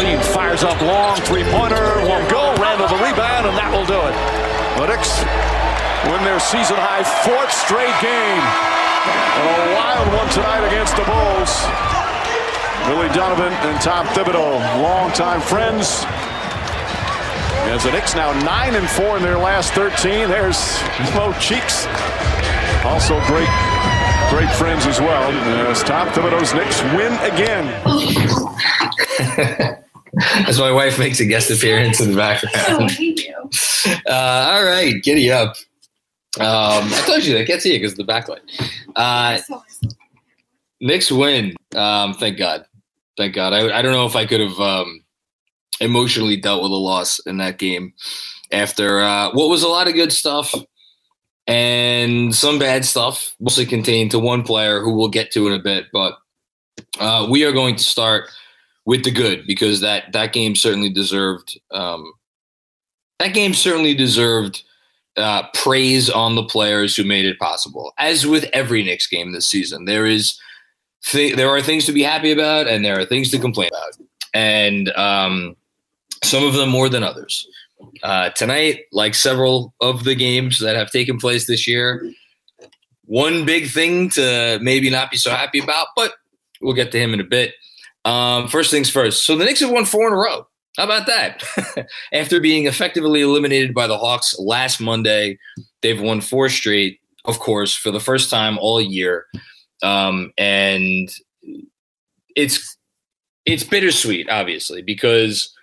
LaVine fires up long, three pointer, won't go. Randle the rebound, and that will do it. The Knicks win their season high fourth straight game. And a wild one tonight against the Bulls. Billy Donovan and Tom Thibodeau, longtime friends. As the Knicks now 9 and 4 in their last 13. There's Mo Cheeks. Also great great friends as well. As Tom Thibodeau's Knicks win again. As my wife makes a guest appearance in the background. Uh, all right, giddy up. Um, I told you I can't see it because of the backlight. Uh, Knicks win. Um, thank God. Thank God. I, I don't know if I could have um, emotionally dealt with a loss in that game after uh, what was a lot of good stuff and some bad stuff, mostly contained to one player who we'll get to in a bit. But uh, we are going to start with the good because that that game certainly deserved um, that game certainly deserved uh, praise on the players who made it possible. As with every Knicks game this season, there is th- there are things to be happy about and there are things to complain about, and um, some of them more than others. Uh, tonight, like several of the games that have taken place this year, one big thing to maybe not be so happy about, but we'll get to him in a bit. Um, first things first. So the Knicks have won four in a row. How about that? After being effectively eliminated by the Hawks last Monday, they've won four straight, of course, for the first time all year. Um, and it's it's bittersweet, obviously, because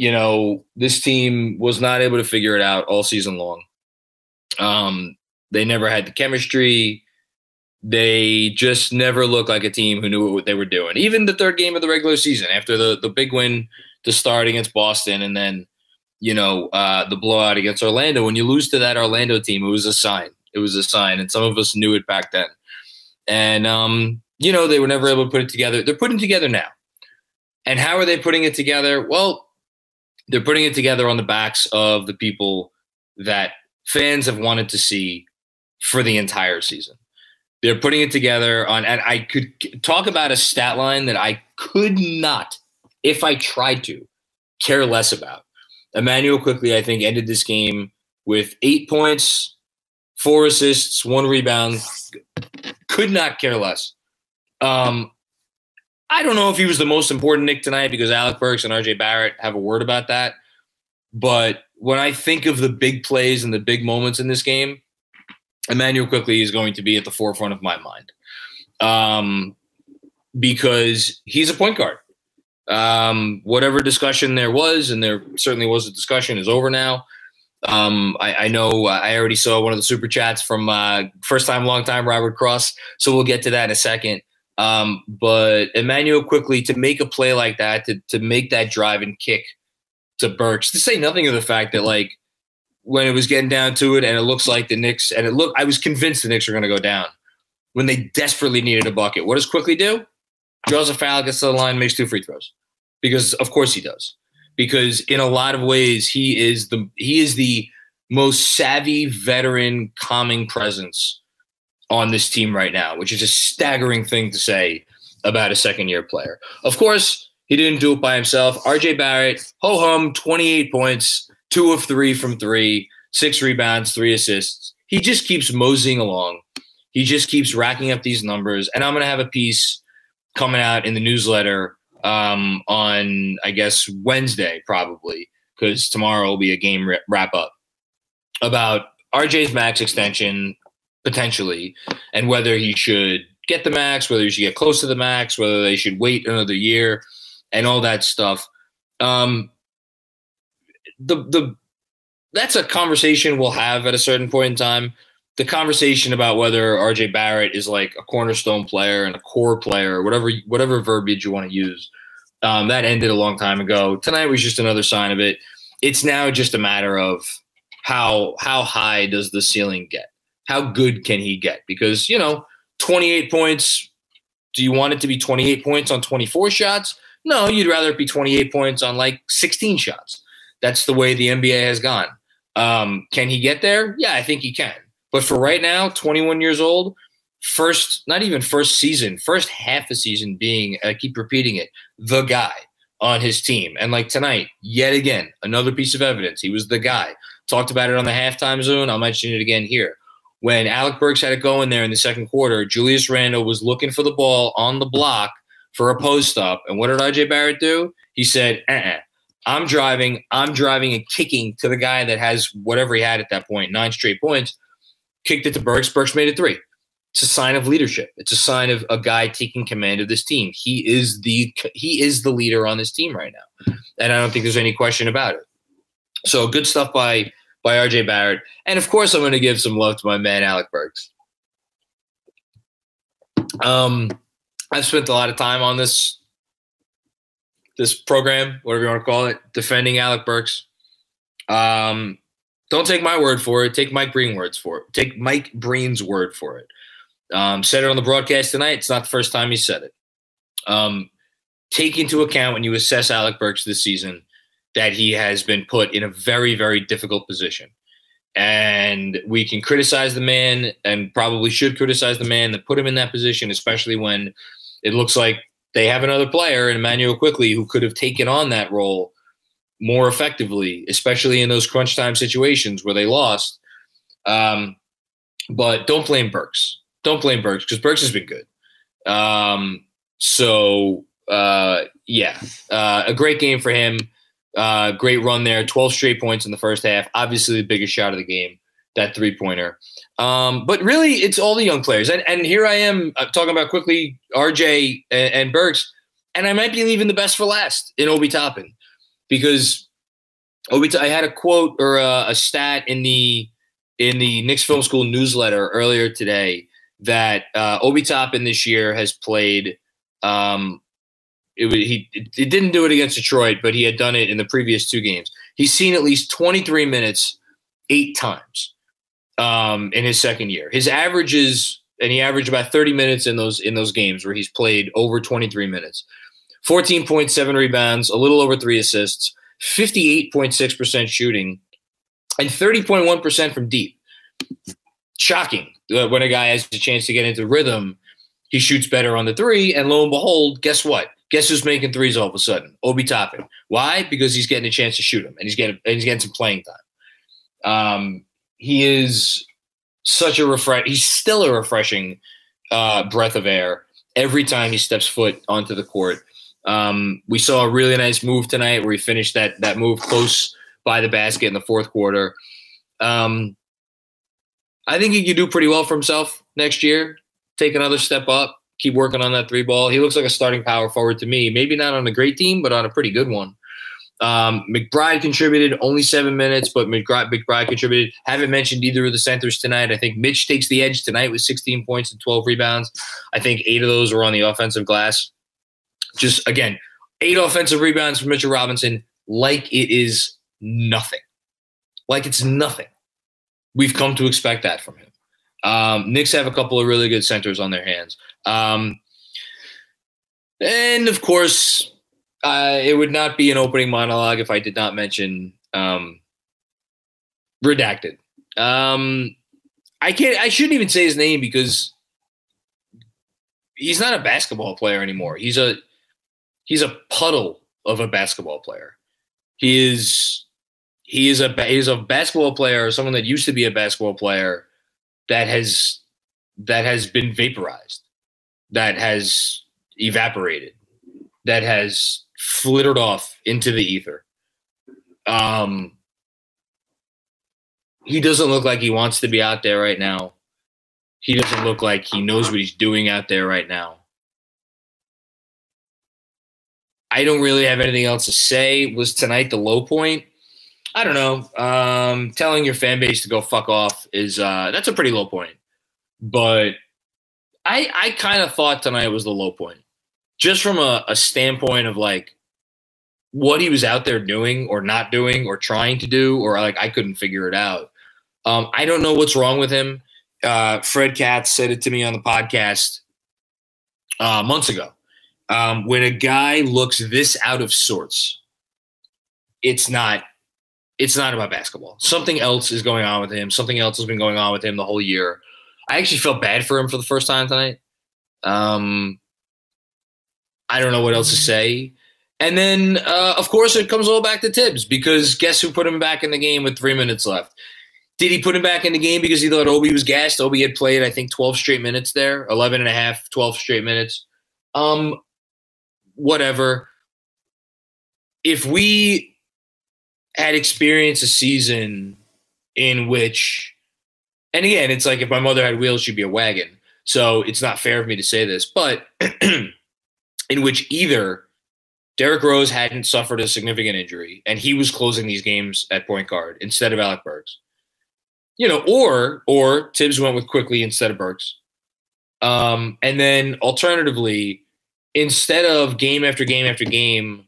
you know, this team was not able to figure it out all season long. Um, they never had the chemistry. They just never looked like a team who knew what they were doing. Even the third game of the regular season, after the the big win to start against Boston, and then you know uh, the blowout against Orlando. When you lose to that Orlando team, it was a sign. It was a sign, and some of us knew it back then. And um, you know they were never able to put it together. They're putting together now. And how are they putting it together? Well, they're putting it together on the backs of the people that fans have wanted to see for the entire season. They're putting it together on, and I could talk about a stat line that I could not, if I tried to, care less about. Immanuel Quickley, I think, ended this game with eight points, four assists, one rebound. Could not care less. Um, I don't know if he was the most important Knick tonight because Alec Burks and RJ Barrett have a word about that. But when I think of the big plays and the big moments in this game, Immanuel Quickley is going to be at the forefront of my mind um, because he's a point guard. Um, whatever discussion there was, and there certainly was a discussion, is over now. Um, I, I, know uh, I already saw one of the super chats from uh, first time, long time Robert Cross, so we'll get to that in a second. Um, but Immanuel Quickley to make a play like that, to to make that drive and kick to Burks, to say nothing of the fact that like when it was getting down to it, and it looks like the Knicks, and it looked, I was convinced the Knicks were going to go down when they desperately needed a bucket. What does Quickley do? Draws a foul, gets to the line, makes two free throws. Because of course he does. Because in a lot of ways, he is the he is the most savvy veteran calming presence on this team right now, which is a staggering thing to say about a second year player. Of course, he didn't do it by himself. RJ Barrett, ho hum, 28 points, two of three from three, six rebounds, three assists. He just keeps moseying along. He just keeps racking up these numbers. And I'm going to have a piece coming out in the newsletter um, on, I guess, Wednesday, probably, because tomorrow will be a game wrap up about RJ's max extension potentially and whether he should get the max, whether he should get close to the max, whether they should wait another year and all that stuff. Um, the the that's a conversation we'll have at a certain point in time. The conversation about whether RJ Barrett is like a cornerstone player and a core player, whatever whatever verbiage you want to use, um, that ended a long time ago. Tonight was just another sign of it. It's now just a matter of how how high does the ceiling get? How good can he get? Because you know, 28 points. Do you want it to be 28 points on 24 shots? No, you'd rather it be 28 points on like 16 shots. That's the way the NBA has gone. Um, can he get there? Yeah, I think he can. But for right now, 21 years old, first, not even first season, first half a season being, I keep repeating it, the guy on his team. And like tonight, yet again, another piece of evidence. He was the guy. Talked about it on the halftime zone. I'll mention it again here. When Alec Burks had it going there in the second quarter, Julius Randle was looking for the ball on the block for a post up. And what did RJ Barrett do? He said, uh-uh. I'm driving, I'm driving and kicking to the guy that has whatever he had at that point, nine straight points, kicked it to Burks. Burks made it three. It's a sign of leadership. It's a sign of a guy taking command of this team. He is the he is the leader on this team right now. And I don't think there's any question about it. So good stuff by by RJ Barrett. And of course I'm going to give some love to my man Alec Burks. Um I've spent a lot of time on this this program, whatever you want to call it, defending Alec Burks. Um, don't take my word for it. Take Mike Breen words for it. Take Mike Breen's word for it. Um, said it on the broadcast tonight. It's not the first time he said it. Um, take into account when you assess Alec Burks this season that he has been put in a very, very difficult position. And we can criticize the man and probably should criticize the man that put him in that position, especially when it looks like they have another player in Immanuel Quickley who could have taken on that role more effectively, especially in those crunch time situations where they lost. Um, but don't blame Burks. Don't blame Burks because Burks has been good. Um, so uh, yeah, uh, a great game for him. Uh, great run there. Twelve straight points in the first half. Obviously, the biggest shot of the game, that three pointer. Um, but really, it's all the young players. And, and here I am uh, talking about Quickley RJ and, and Burks, and I might be leaving the best for last in Obi Toppin because Obi. I had a quote or a, a stat in the in the Knicks Film School newsletter earlier today that uh, Obi Toppin this year has played. Um, it, he it didn't do it against Detroit, but he had done it in the previous two games. He's seen at least 23 minutes eight times um, in his second year. His averages, and he averaged about 30 minutes in those in those games where he's played over 23 minutes. 14.7 rebounds, a little over three assists, 58.6% shooting, and 30.1% from deep. Shocking. Uh, when a guy has a chance to get into rhythm, he shoots better on the three. And lo and behold, guess what? Guess who's making threes all of a sudden? Obi Toppin. Why? Because he's getting a chance to shoot them, and he's getting and he's getting some playing time. Um, he is such a refresh. He's still a refreshing uh, breath of air every time he steps foot onto the court. Um, we saw a really nice move tonight where he finished that that move close by the basket in the fourth quarter. Um, I think he could do pretty well for himself next year. Take another step up, keep working on that three ball. He looks like a starting power forward to me. Maybe not on a great team, but on a pretty good one. Um, McBride contributed only seven minutes, but McBride, McBride contributed. Haven't mentioned either of the centers tonight. I think Mitch takes the edge tonight with 16 points and 12 rebounds. I think eight of those were on the offensive glass. Just again, eight offensive rebounds from Mitchell Robinson, like it is nothing. like it's nothing. We've come to expect that from him. Um, Knicks have a couple of really good centers on their hands. Um, and of course, uh, it would not be an opening monologue if I did not mention um, redacted. Um, I can't. I shouldn't even say his name because he's not a basketball player anymore. He's a he's a puddle of a basketball player. He is he is a he's a basketball player, someone that used to be a basketball player that has that has been vaporized, that has evaporated, that has flittered off into the ether. Um, he doesn't look like he wants to be out there right now. He doesn't look like he knows what he's doing out there right now. I don't really have anything else to say. Was tonight the low point? I don't know. Um, telling your fan base to go fuck off is uh, that's a pretty low point. But I I kind of thought tonight was the low point, just from a, a standpoint of like what he was out there doing or not doing or trying to do or like I couldn't figure it out. Um, I don't know what's wrong with him. Uh, Fred Katz said it to me on the podcast uh, months ago. Um, when a guy looks this out of sorts, it's not it's not about basketball. Something else is going on with him. Something else has been going on with him the whole year. I actually felt bad for him for the first time tonight. Um, I don't know what else to say. And then, uh, of course, it comes all back to Tibbs because guess who put him back in the game with three minutes left? Did he put him back in the game because he thought Obi was gassed? Obi had played, I think, 12 straight minutes there, 11 and a half, 12 straight minutes. Um, whatever. If we had experienced a season in which, and again, it's like if my mother had wheels, she'd be a wagon. So it's not fair of me to say this, but in which either Derrick Rose hadn't suffered a significant injury and he was closing these games at point guard instead of Alec Burks. You know, or or Tibbs went with Quickley instead of Burks. Um, and then alternatively, instead of game after game after game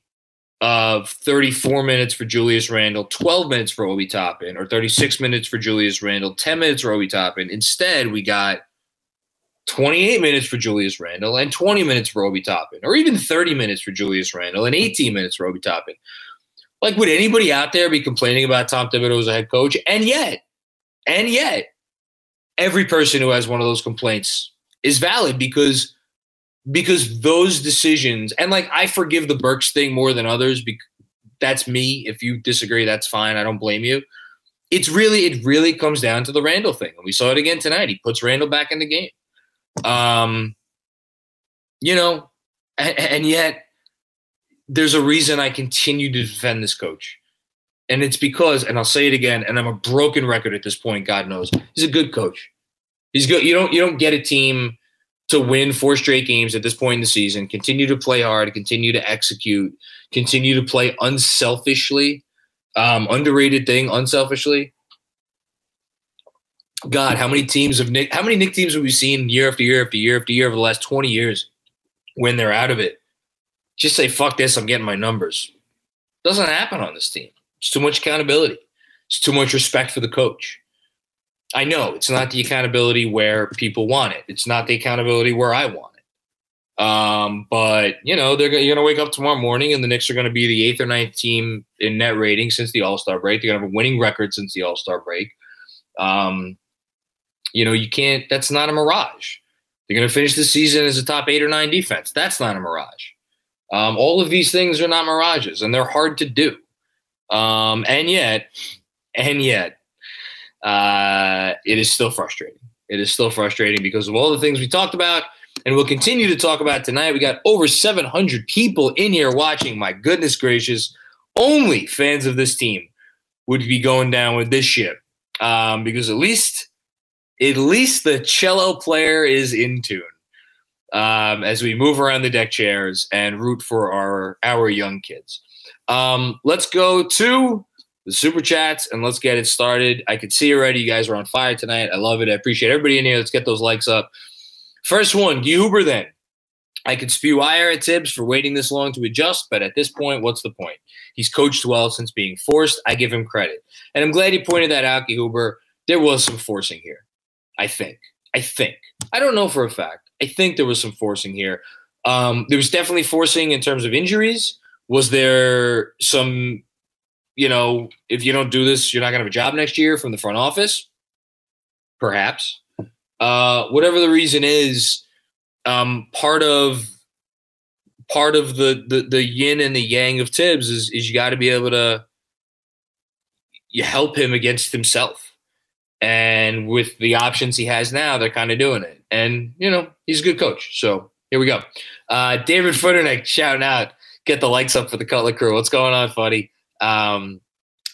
of 34 minutes for Julius Randle, 12 minutes for Obi Toppin, or 36 minutes for Julius Randle, 10 minutes for Obi Toppin. Instead, we got 28 minutes for Julius Randle and 20 minutes for Obi Toppin, or even 30 minutes for Julius Randle and 18 minutes for Obi Toppin. Like, would anybody out there be complaining about Tom Thibodeau as a head coach? And yet, and yet, every person who has one of those complaints is valid because because those decisions and like I forgive the Burks thing more than others because that's me. If you disagree, that's fine. I don't blame you. It's really it really comes down to the Randle thing. And we saw it again tonight. He puts Randle back in the game. Um you know, and, and yet there's a reason I continue to defend this coach. And it's because, and I'll say it again, and I'm a broken record at this point, God knows. He's a good coach. He's good. You don't you don't get a team to win four straight games at this point in the season, continue to play hard, continue to execute, continue to play unselfishly, um, underrated thing, unselfishly. God, how many teams of Knick, how many Knick teams have we seen year after year after year after year over the last 20 years when they're out of it? Just say, fuck this, I'm getting my numbers. Doesn't happen on this team. It's too much accountability. It's too much respect for the coach. I know it's not the accountability where people want it. It's not the accountability where I want it. Um, but you know, they're you're gonna wake up tomorrow morning, and the Knicks are gonna be the eighth or ninth team in net rating since the All Star break. They're gonna have a winning record since the All Star break. Um, you know, you can't. That's not a mirage. They're gonna finish the season as a top eight or nine defense. That's not a mirage. Um, all of these things are not mirages, and they're hard to do. Um, and yet, and yet, uh, it is still frustrating. It is still frustrating because of all the things we talked about and we'll continue to talk about tonight. We got over 700 people in here watching. My goodness gracious. Only fans of this team would be going down with this ship um, because at least at least the cello player is in tune um, as we move around the deck chairs and root for our our young kids. Um, let's go to the super chats and let's get it started. I can see already you guys are on fire tonight. I love it. I appreciate everybody in here. Let's get those likes up. First one, Huber then. I could spew ire at Tibbs for waiting this long to adjust, but at this point, what's the point? He's coached well since being forced. I give him credit. And I'm glad he pointed that out, Huber. There was some forcing here. I think. I think. I don't know for a fact. I think there was some forcing here. Um, there was definitely forcing in terms of injuries. Was there some, you know, if you don't do this, you're not going to have a job next year from the front office? Perhaps. Uh, whatever the reason is, um, part of part of the, the the yin and the yang of Tibbs is is you got to be able to you help him against himself. And with the options he has now, they're kind of doing it. And you know he's a good coach. So here we go. Uh, David Futternick shouting out, get the likes up for the Cutler crew. What's going on, buddy? Um,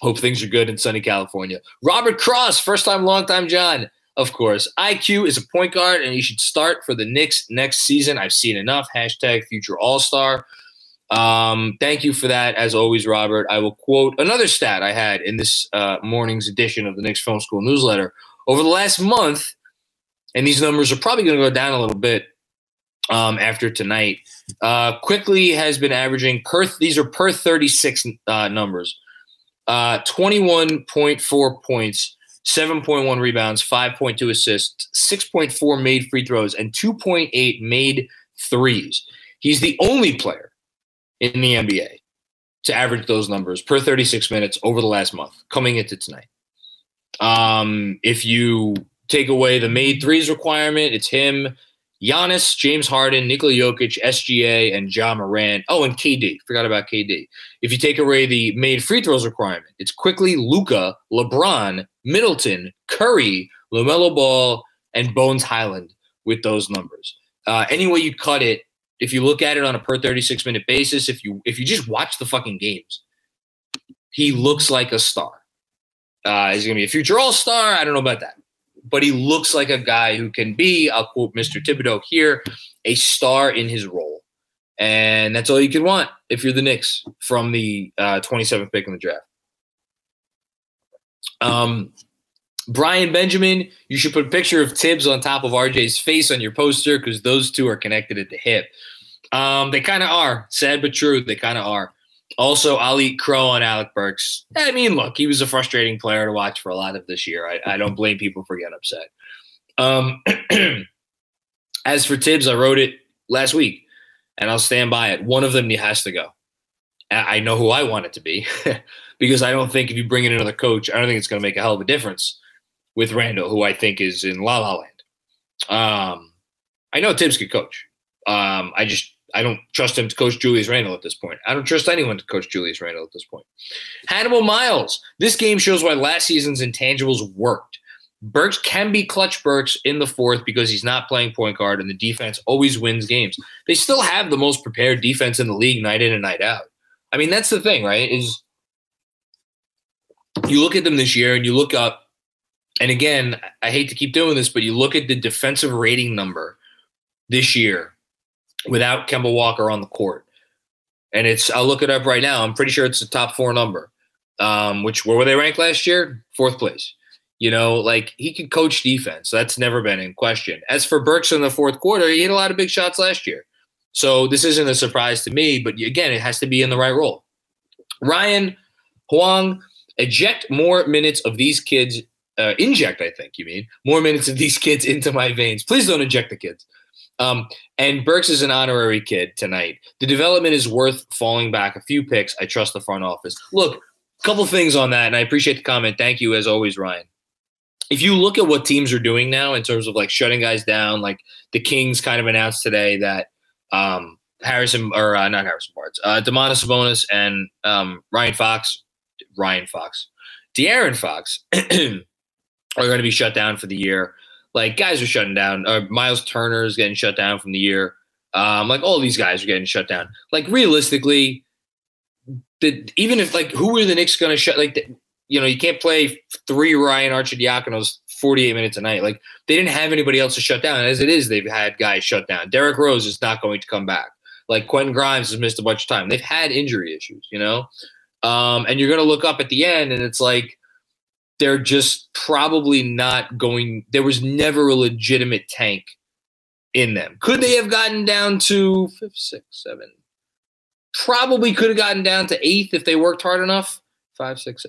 hope things are good in sunny California. Robert Cross, first time, long time, John of course. IQ is a point guard, and he should start for the Knicks next season. I've seen enough. Hashtag future All Star. Um, thank you for that, as always, Robert. I will quote another stat I had in this uh, morning's edition of the Knicks Film School newsletter. Over the last month, and these numbers are probably going to go down a little bit um, after tonight. Uh, Quickley has been averaging per. These are per thirty six uh, numbers. Uh, twenty one point four points 7.1 rebounds, 5.2 assists, 6.4 made free throws, and 2.8 made threes. He's the only player in the NBA to average those numbers per 36 minutes over the last month coming into tonight. Um, if you take away the made threes requirement, it's him, Giannis, James Harden, Nikola Jokic, SGA, and Ja Morant. Oh, and KD. Forgot about KD. If you take away the made free throws requirement, it's Quickley Luka, LeBron, Middleton, Curry, LaMelo Ball, and Bones Hyland with those numbers. Uh, any way you cut it, if you look at it on a per 36 minute basis, if you if you just watch the fucking games, he looks like a star. Uh, he's gonna be a future all star. I don't know about that but he looks like a guy who can be, I'll quote Mr. Thibodeau here, a star in his role. And that's all you can want if you're the Knicks from the uh, 27th pick in the draft. Um, Brian Benjamin, you should put a picture of Tibbs on top of RJ's face on your poster because those two are connected at the hip. Um, they kind of are. Sad but true. They kind of are. Also, eat crow on Alec Burks. I mean, look, he was a frustrating player to watch for a lot of this year. I, I don't blame people for getting upset. Um, as for Tibbs, I wrote it last week, and I'll stand by it. One of them has to go. I know who I want it to be because I don't think if you bring in another coach, I don't think it's going to make a hell of a difference with Randle, who I think is in La La Land. Um, I know Tibbs could coach. Um, I just I don't trust him to coach Julius Randle at this point. I don't trust anyone to coach Julius Randle at this point. Hannibal Miles. This game shows why last season's intangibles worked. Burks can be clutch Burks in the fourth because he's not playing point guard and the defense always wins games. They still have the most prepared defense in the league night in and night out. I mean, that's the thing, right? Is you look at them this year and you look up, and again, I hate to keep doing this, but you look at the defensive rating number this year without Kemba Walker on the court. And it's I'll look it up right now. I'm pretty sure it's the top four number. Um, which where were they ranked last year? Fourth place. You know, like he could coach defense. That's never been in question. As for Burks in the fourth quarter, he hit a lot of big shots last year. So this isn't a surprise to me, but again, it has to be in the right role. Ryan Huang, eject more minutes of these kids. Uh, inject, I think you mean more minutes of these kids into my veins. Please don't inject the kids. Um, and Burks is an honorary kid tonight. The development is worth falling back a few picks. I trust the front office. Look, a couple things on that, and I appreciate the comment. Thank you, as always, Ryan. If you look at what teams are doing now in terms of like shutting guys down, like the Kings kind of announced today that um, Harrison or uh, not Harrison Barnes, uh, Domantas Sabonis and um, Ryan Fox, Ryan Fox, De'Aaron Fox are going to be shut down for the year. Like guys are shutting down. Uh, Myles Turner is getting shut down from the year. Um, like all these guys are getting shut down. Like realistically, the, even if like who are the Knicks going to shut? Like the, you know, you can't play three Ryan Arcidiaconos 48 minutes a night. Like they didn't have anybody else to shut down. As it is, they've had guys shut down. Derrick Rose is not going to come back. Like Quentin Grimes has missed a bunch of time. They've had injury issues, you know. Um, and you're going to look up at the end, and it's like they're just probably not going. There was never a legitimate tank in them. Could they have gotten down to fifth, sixth, seven? Probably could have gotten down to eighth if they worked hard enough. Five, six,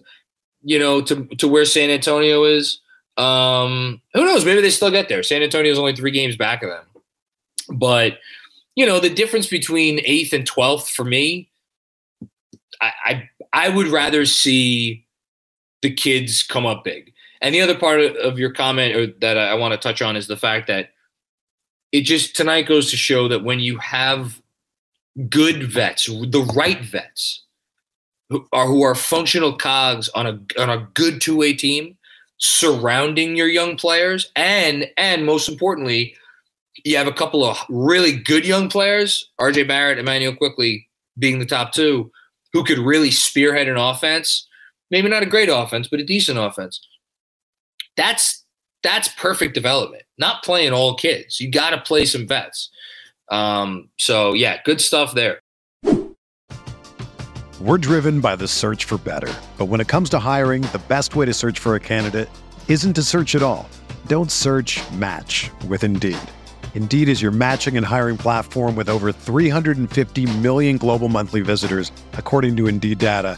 you know, to to where San Antonio is. Um, who knows? Maybe they still get there. San Antonio is only three games back of them. But you know, the difference between eighth and twelfth for me, I, I I would rather see the kids come up big. And the other part of your comment or that I want to touch on is the fact that it just tonight goes to show that when you have good vets, the right vets, who are who are functional cogs on a on a good two way team, surrounding your young players, and and most importantly, you have a couple of really good young players, RJ Barrett, Immanuel Quickley being the top two, who could really spearhead an offense. Maybe not a great offense, but a decent offense. That's that's perfect development. Not playing all kids. You got to play some vets. Um, so yeah, good stuff there. We're driven by the search for better, but when it comes to hiring, the best way to search for a candidate isn't to search at all. Don't search. Match with Indeed. Indeed is your matching and hiring platform with over 350 million global monthly visitors, according to Indeed data,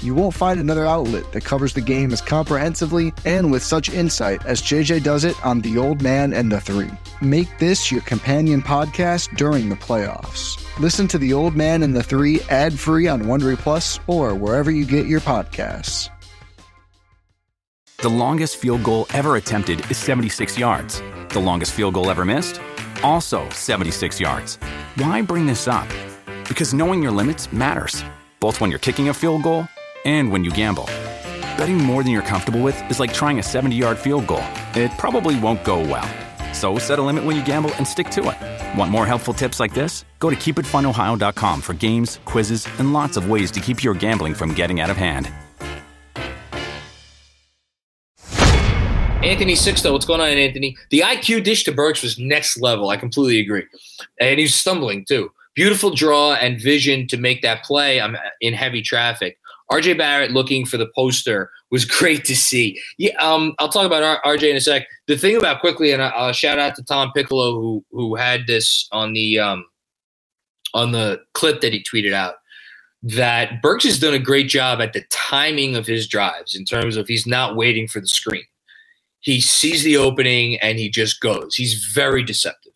You won't find another outlet that covers the game as comprehensively and with such insight as JJ does it on The Old Man and the Three. Make this your companion podcast during the playoffs. Listen to The Old Man and the Three ad free on Wondery Plus or wherever you get your podcasts. The longest field goal ever attempted is 76 yards. The longest field goal ever missed? Also 76 yards. Why bring this up? Because knowing your limits matters, both when you're kicking a field goal and when you gamble. Betting more than you're comfortable with is like trying a 70 yard field goal. It probably won't go well. So set a limit when you gamble and stick to it. Want more helpful tips like this? Go to keepitfunohio.com for games, quizzes, and lots of ways to keep your gambling from getting out of hand. Anthony Sixto, what's going on, Anthony? The IQ dish to Burks was next level. I completely agree. And he's stumbling too. Beautiful draw and vision to make that play. I'm in heavy traffic. RJ Barrett looking for the poster was great to see. Yeah, um, I'll talk about RJ in a sec. The thing about Quickley, and I'll shout out to Tom Piccolo who who had this on the um, on the clip that he tweeted out. That Burks has done a great job at the timing of his drives in terms of he's not waiting for the screen. He sees the opening and he just goes. He's very deceptive,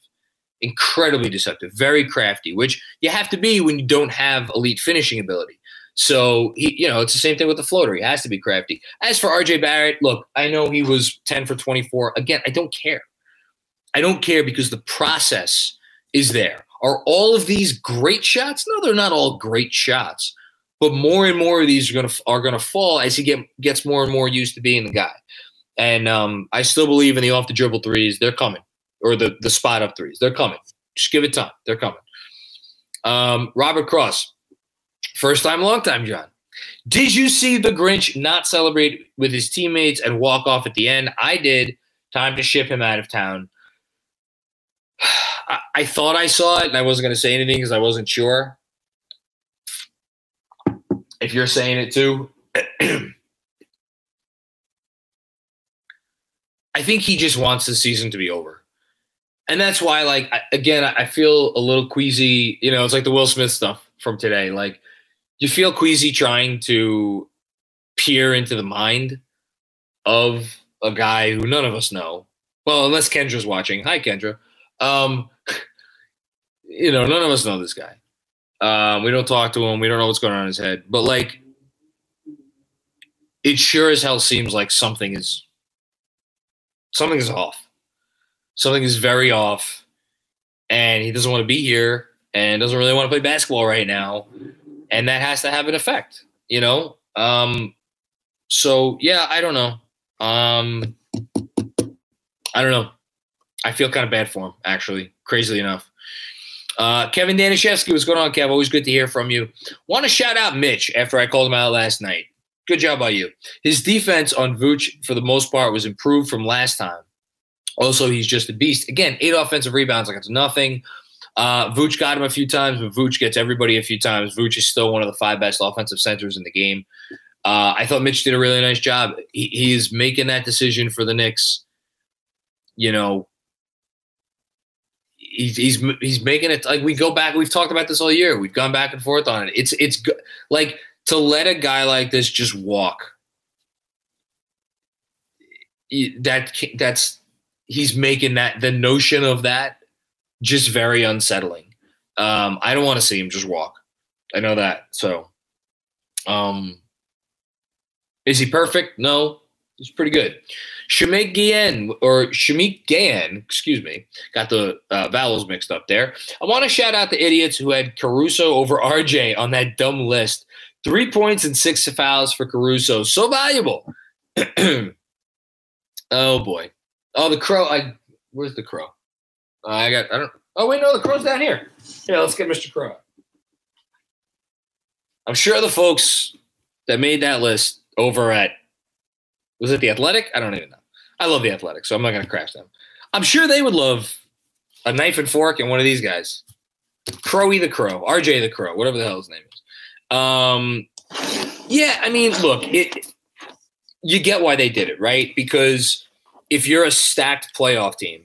incredibly deceptive, very crafty, which you have to be when you don't have elite finishing ability. So he, you know, it's the same thing with the floater. He has to be crafty. As for RJ Barrett, look, I know he was 10 for 24. Again, I don't care. I don't care because the process is there. Are all of these great shots? No, they're not all great shots. But more and more of these are gonna are gonna fall as he get gets more and more used to being the guy. And um, I still believe in the off the dribble threes. They're coming, or the the spot up threes. They're coming. Just give it time. They're coming. Um, Robert Cross, First time, long time, John. Did you see the Grinch not celebrate with his teammates and walk off at the end? I did. Time to ship him out of town. I, I thought I saw it and I wasn't going to say anything because I wasn't sure. If you're saying it too, I think he just wants the season to be over. And that's why, like, again, I feel a little queasy. You know, it's like the Will Smith stuff from today. Like, you feel queasy trying to peer into the mind of a guy who none of us know. Well, unless Kendra's watching. Hi, Kendra. Um, you know, none of us know this guy. Um, we don't talk to him. We don't know what's going on in his head. But like, it sure as hell seems like something is something is off. Something is very off, and he doesn't want to be here and doesn't really want to play basketball right now, and that has to have an effect, you know. Um, so yeah, I don't know. Um, I don't know. I feel kind of bad for him, actually. Crazily enough. Uh, Kevin Danishevsky, what's going on, Kev? Always good to hear from you. Want to shout out Mitch after I called him out last night. Good job by you. His defense on Vooch, for the most part, was improved from last time. Also, he's just a beast. Again, eight offensive rebounds like it's nothing. Uh, Vooch got him a few times, but Vooch gets everybody a few times. Vooch is still one of the five best offensive centers in the game. Uh, I thought Mitch did a really nice job. He, he's making that decision for the Knicks. You know, he's he's he's making it like we go back. We've talked about this all year. We've gone back and forth on it. It's it's. Like to let a guy like this just walk that that's he's making that the notion of that just very unsettling um i don't want to see him just walk i know that so um is he perfect no he's pretty good Shamik Gien or Shamik Gan, excuse me, got the uh, vowels mixed up there. I want to shout out the idiots who had Caruso over RJ on that dumb list. Three points and six fouls for Caruso. So valuable. oh boy. Oh, the crow. I where's the crow? I got. I don't. Oh wait, no, the crow's down here. Yeah, let's get Mr. Crow. I'm sure the folks that made that list over at was it the Athletic? I don't even know. I love the Athletic, so I'm not going to crash them. I'm sure they would love a knife and fork and one of these guys, Crowy the Crow, RJ the Crow, whatever the hell his name is. Um, yeah, I mean, look, it. You get why they did it, right? Because if you're a stacked playoff team,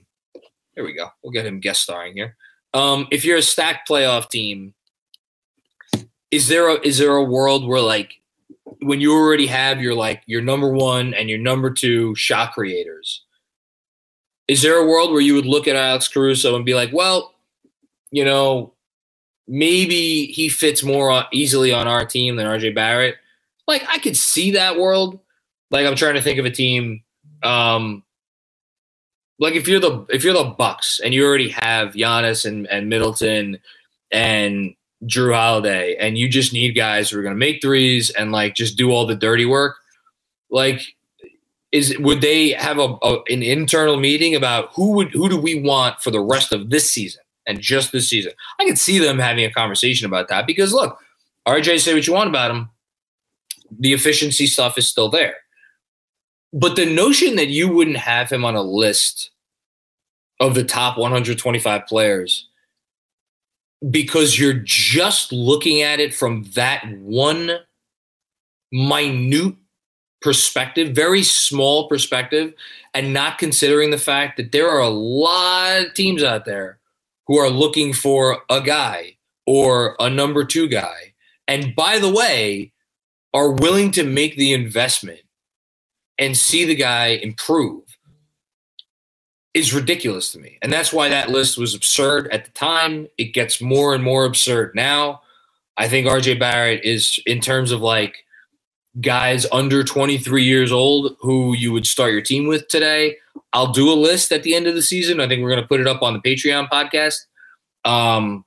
there we go. We'll get him guest starring here. Um, if you're a stacked playoff team, is there a is there a world where like when you already have your like your number one and your number two shot creators, is there a world where you would look at Alex Caruso and be like, well, you know, maybe he fits more easily on our team than RJ Barrett. Like I could see that world. Like I'm trying to think of a team. Um, like if you're the if you're the Bucks and you already have Giannis and, and Middleton and Jrue Holiday and you just need guys who are going to make threes and like just do all the dirty work. Like, is would they have a, a an internal meeting about who would who do we want for the rest of this season? and just this season. I could see them having a conversation about that because look, RJ, say what you want about him. The efficiency stuff is still there. But the notion that you wouldn't have him on a list of the top 125 players because you're just looking at it from that one minute perspective, very small perspective, and not considering the fact that there are a lot of teams out there who are looking for a guy or a number two guy. And by the way, are willing to make the investment and see the guy improve is ridiculous to me. And that's why that list was absurd at the time. It gets more and more absurd now. I think RJ Barrett is, in terms of like guys under 23 years old who you would start your team with today, I'll do a list at the end of the season. I think we're going to put it up on the Patreon podcast. Um,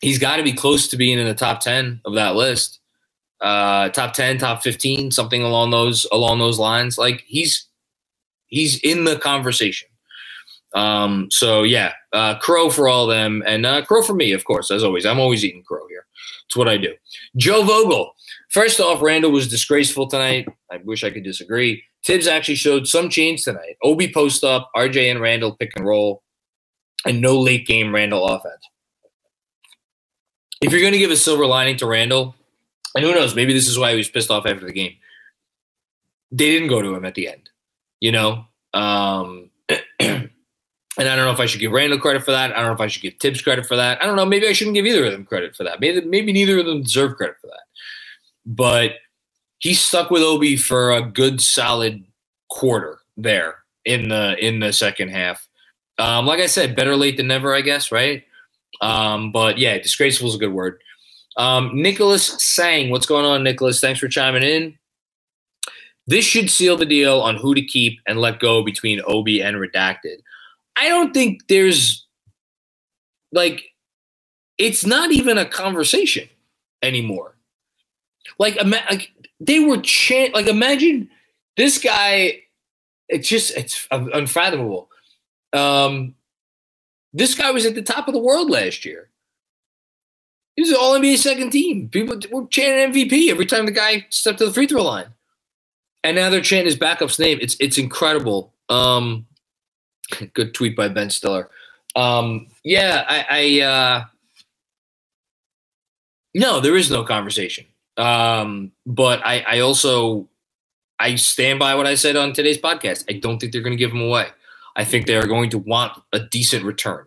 he's got to be close to being in the top 10 of that list. Uh, top 10, top 15, something along those along those lines. Like he's he's in the conversation. Um, so yeah, uh, crow for all them, and uh, crow for me, of course, as always. I'm always eating crow here. It's what I do. Joe Vogel. First off, Randle was disgraceful tonight. I wish I could disagree. Tibbs actually showed some change tonight. Obi post up, RJ and Randle pick and roll, and no late game Randle offense. If you're going to give a silver lining to Randle, and who knows, maybe this is why he was pissed off after the game. They didn't go to him at the end, you know. Um, and I don't know if I should give Randle credit for that. I don't know if I should give Thibs credit for that. I don't know. Maybe I shouldn't give either of them credit for that. Maybe maybe neither of them deserve credit for that. But he stuck with Obi for a good solid quarter there in the in the second half. Um, like I said, better late than never, I guess, right? Um, but yeah, disgraceful is a good word. Um, Nicholas Sang, what's going on, Nicholas? Thanks for chiming in. This should seal the deal on who to keep and let go between Obi and Redacted. I don't think there's like it's not even a conversation anymore. Like, like they were chant like imagine this guy. It's just it's unfathomable. Um, this guy was at the top of the world last year. He was All NBA second team. People were chanting MVP every time the guy stepped to the free throw line, and now they're chanting his backup's name. It's it's incredible. Um, good tweet by Ben Stiller. Um, yeah, I, I uh, no, there is no conversation. Um, but I, I also I stand by what I said on today's podcast. I don't think they're going to give him away. I think they are going to want a decent return.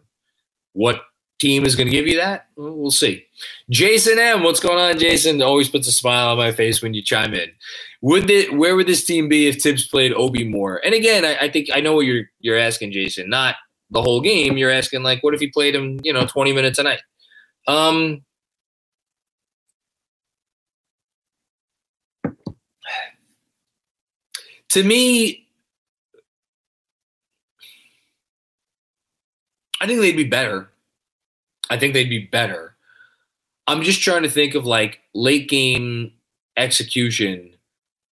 What team is going to give you that? Well, see. Jason M, what's going on, Jason? Always puts a smile on my face when you chime in. Would it? Where would this team be if Thibs played Obi more? And again, I, I think I know what you're you're asking, Jason. Not the whole game. You're asking like, what if he played him, you know, 20 minutes a night? Um, to me, I think they'd be better. I think they'd be better. I'm just trying to think of like late game execution.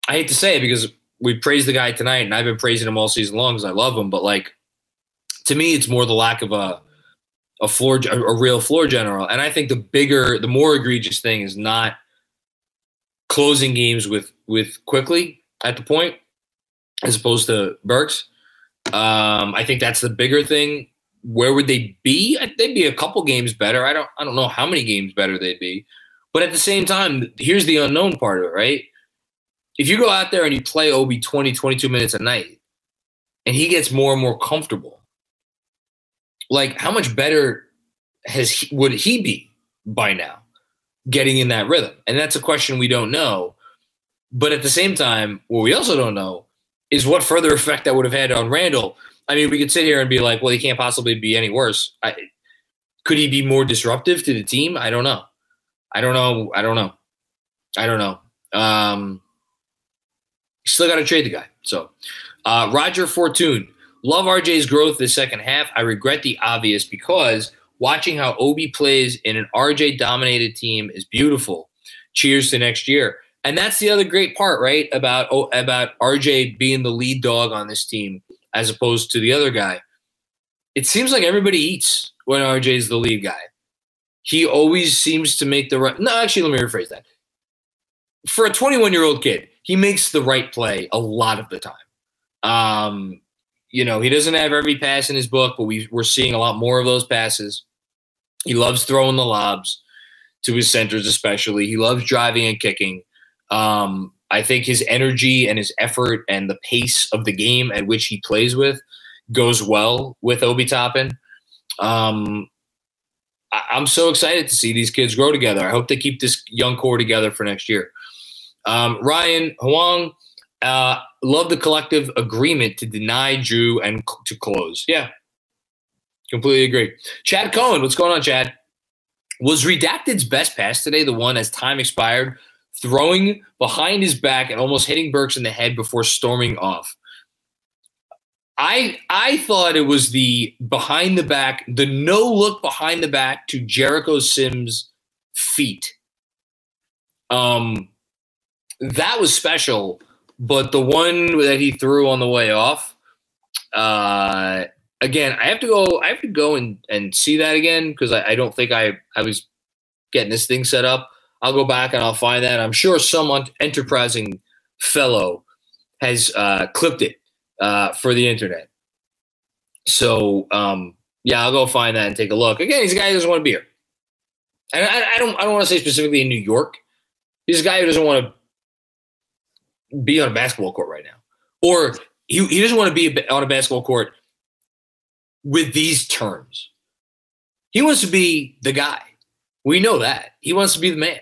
I hate to say it because we praised the guy tonight, and I've been praising him all season long because I love him. But like, to me, it's more the lack of a a floor a real floor general. And I think the bigger, the more egregious thing is not closing games with with Quickley at the point as opposed to Burks. Um, I think that's the bigger thing. Where would they be? They'd be a couple games better. I don't I don't know how many games better they'd be. But at the same time, here's the unknown part of it, right? If you go out there and you play Obi 20, 22 minutes a night, and he gets more and more comfortable, like how much better has he, would he be by now getting in that rhythm? And that's a question we don't know. But at the same time, what we also don't know is what further effect that would have had on Randle. I mean, we could sit here and be like, well, he can't possibly be any worse. I, could he be more disruptive to the team? I don't know. I don't know. I don't know. I don't know. Um, still got to trade the guy. So, uh, Roger Fortune, love RJ's growth this second half. I regret the obvious because watching how Obi plays in an RJ dominated team is beautiful. Cheers to next year. And that's the other great part, right? About about RJ being the lead dog on this team as opposed to the other guy. It seems like everybody eats when RJ is the lead guy. He always seems to make the right. No, actually, let me rephrase that. For a 21 year old kid, he makes the right play a lot of the time. Um, you know, he doesn't have every pass in his book, but we, we're seeing a lot more of those passes. He loves throwing the lobs to his centers, especially. He loves driving and kicking. Um, I think his energy and his effort and the pace of the game at which he plays with goes well with Obi Toppin. Um, I- am so excited to see these kids grow together. I hope they keep this young core together for next year. Um, Ryan Huang, uh, love the collective agreement to deny Drew and c- to close. Yeah, completely agree. Chad Cohen, what's going on, Chad? Was Redacted's best pass today the one as time expired throwing behind his back and almost hitting Burks in the head before storming off. I I thought it was the behind the back, the no look behind the back to Jericho Sims' feet. Um, that was special, but the one that he threw on the way off, uh, again, I have to go. I have to go and and see that again because I, I don't think I I was getting this thing set up. I'll go back and I'll find that. I'm sure some enterprising fellow has uh, clipped it uh, for the internet. So um, yeah, I'll go find that and take a look. Again, he's a guy who doesn't want to be here, and I, I don't I don't want to say specifically in New York. He's a guy who doesn't want to be on a basketball court right now, or he he doesn't want to be on a basketball court with these terms. He wants to be the guy. We know that he wants to be the man,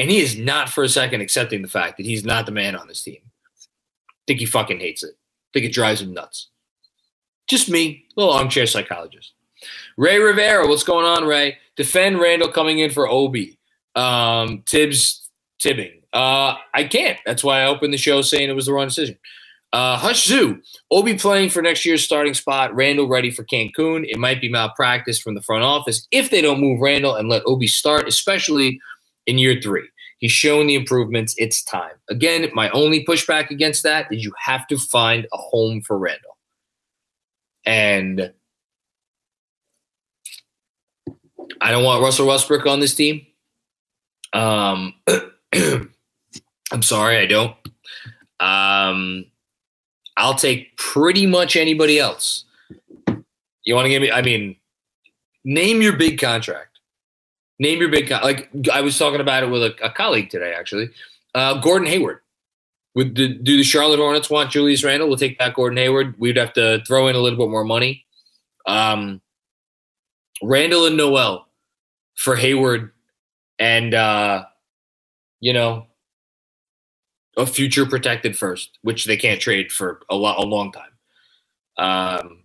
and he is not for a second accepting the fact that he's not the man on this team. I think he fucking hates it. I think it drives him nuts. Just me, little armchair psychologist. Ray Rivera, what's going on, Ray? Defend Randle coming in for Obi. Um, Thibs tibbing. Uh, I can't. That's why I opened the show saying it was the wrong decision. Uh, Hush Zoo, Obi playing for next year's starting spot. Randle ready for Cancun. It might be malpractice from the front office if they don't move Randle and let Obi start, especially in year three. He's shown the improvements. It's time. Again, my only pushback against that is you have to find a home for Randle. And I don't want Russell Westbrook on this team. Um, I'm sorry, I don't. Um, I'll take pretty much anybody else. You want to give me? I mean, name your big contract. Name your big con- like I was talking about it with a, a colleague today, actually. Uh, Gordon Hayward. Would the, do the Charlotte Hornets want Julius Randle? We'll take back Gordon Hayward. We'd have to throw in a little bit more money. Um, Randle and Noel for Hayward, and uh, you know, a future protected first, which they can't trade for a lot a long time. Um,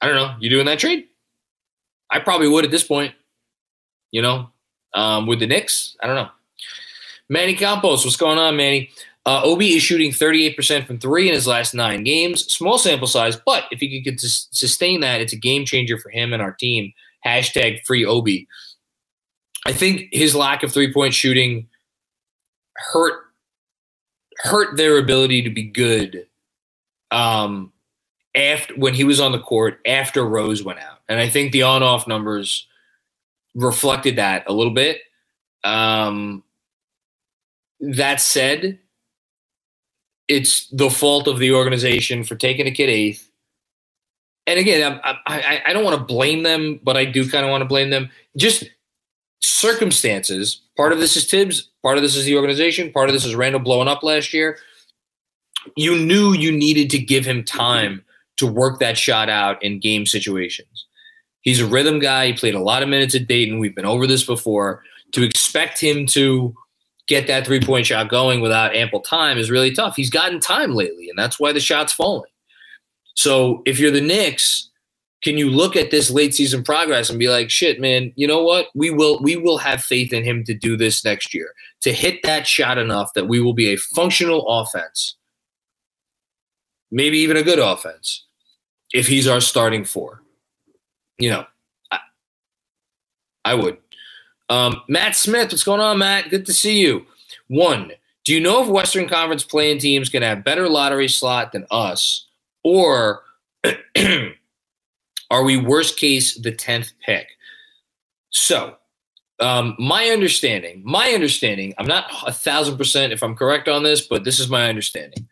I don't know. You doing that trade? I probably would at this point. You know, um, with the Knicks, I don't know. Manny Campos, what's going on, Manny? Uh, Obi is shooting 38% from three in his last nine games. Small sample size, but if he could sustain that, it's a game changer for him and our team. Hashtag free Obi. I think his lack of three point shooting hurt hurt their ability to be good um, after when he was on the court after Rose went out, and I think the on off numbers reflected that a little bit. Um, that said, it's the fault of the organization for taking a kid eighth. And again, I, I, I don't want to blame them, but I do kind of want to blame them. Just circumstances. Part of this is Thibs. Part of this is the organization. Part of this is Randle blowing up last year. You knew you needed to give him time to work that shot out in game situations. He's a rhythm guy. He played a lot of minutes at Dayton. We've been over this before. To expect him to get that three point shot going without ample time is really tough. He's gotten time lately, and that's why the shot's falling. So if you're the Knicks, can you look at this late season progress and be like, shit, man, you know what? We will we will have faith in him to do this next year, to hit that shot enough that we will be a functional offense. Maybe even a good offense if he's our starting four. You know, I, I would. Um, Matt Smith, what's going on, Matt? Good to see you. One, do you know if Western Conference playing teams can have better lottery slot than us, or are we worst case the tenth pick? So, um, my understanding, my understanding, I'm not a thousand percent if I'm correct on this, but this is my understanding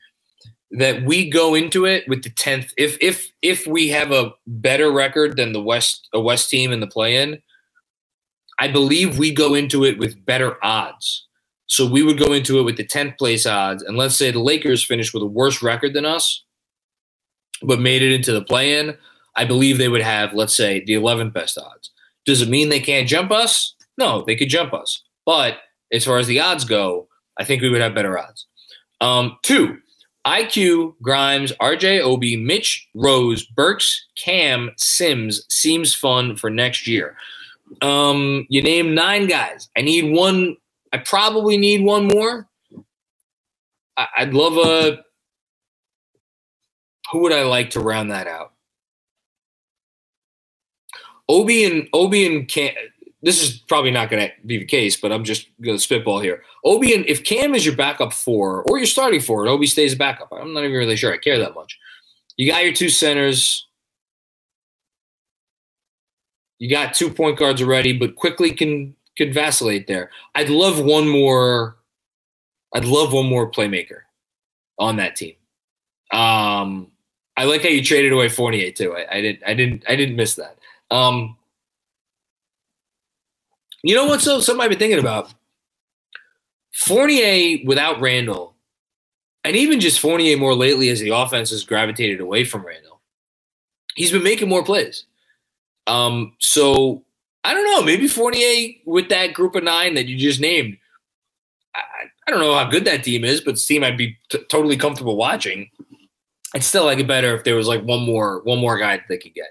that we go into it with the tenth. If if if we have a better record than the West a West team in the play-in, I believe we go into it with better odds. So we would go into it with the 10th place odds. And let's say the Lakers finished with a worse record than us, but made it into the play in. I believe they would have, let's say, the 11th best odds. Does it mean they can't jump us? No, they could jump us. But as far as the odds go, I think we would have better odds. Um, two, IQ, Grimes, RJ Obi, Mitch, Rose, Burks, Cam, Sims seems fun for next year. Um, you name nine guys. I need one. I probably need one more. I, I'd love a. Who would I like to round that out? Obi and Obi and Cam. This is probably not going to be the case, but I'm just going to spitball here. Obi and if Cam is your backup four or you're starting four, and Obi stays a backup, I'm not even really sure I care that much. You got your two centers. You got two point guards already, but Quickley can can vacillate there. I'd love one more. I'd love one more playmaker on that team. Um, I like how you traded away Fournier too. I, I didn't. I didn't. I didn't miss that. Um, you know what? So something I've been thinking about. Fournier without Randle, and even just Fournier more lately as the offense has gravitated away from Randle, He's been making more plays. Um, so I don't know. Maybe Fournier with that group of nine that you just named. I, I don't know how good that team is, but it's team I'd be t- totally comfortable watching. I'd still like it better if there was like one more one more guy that they could get.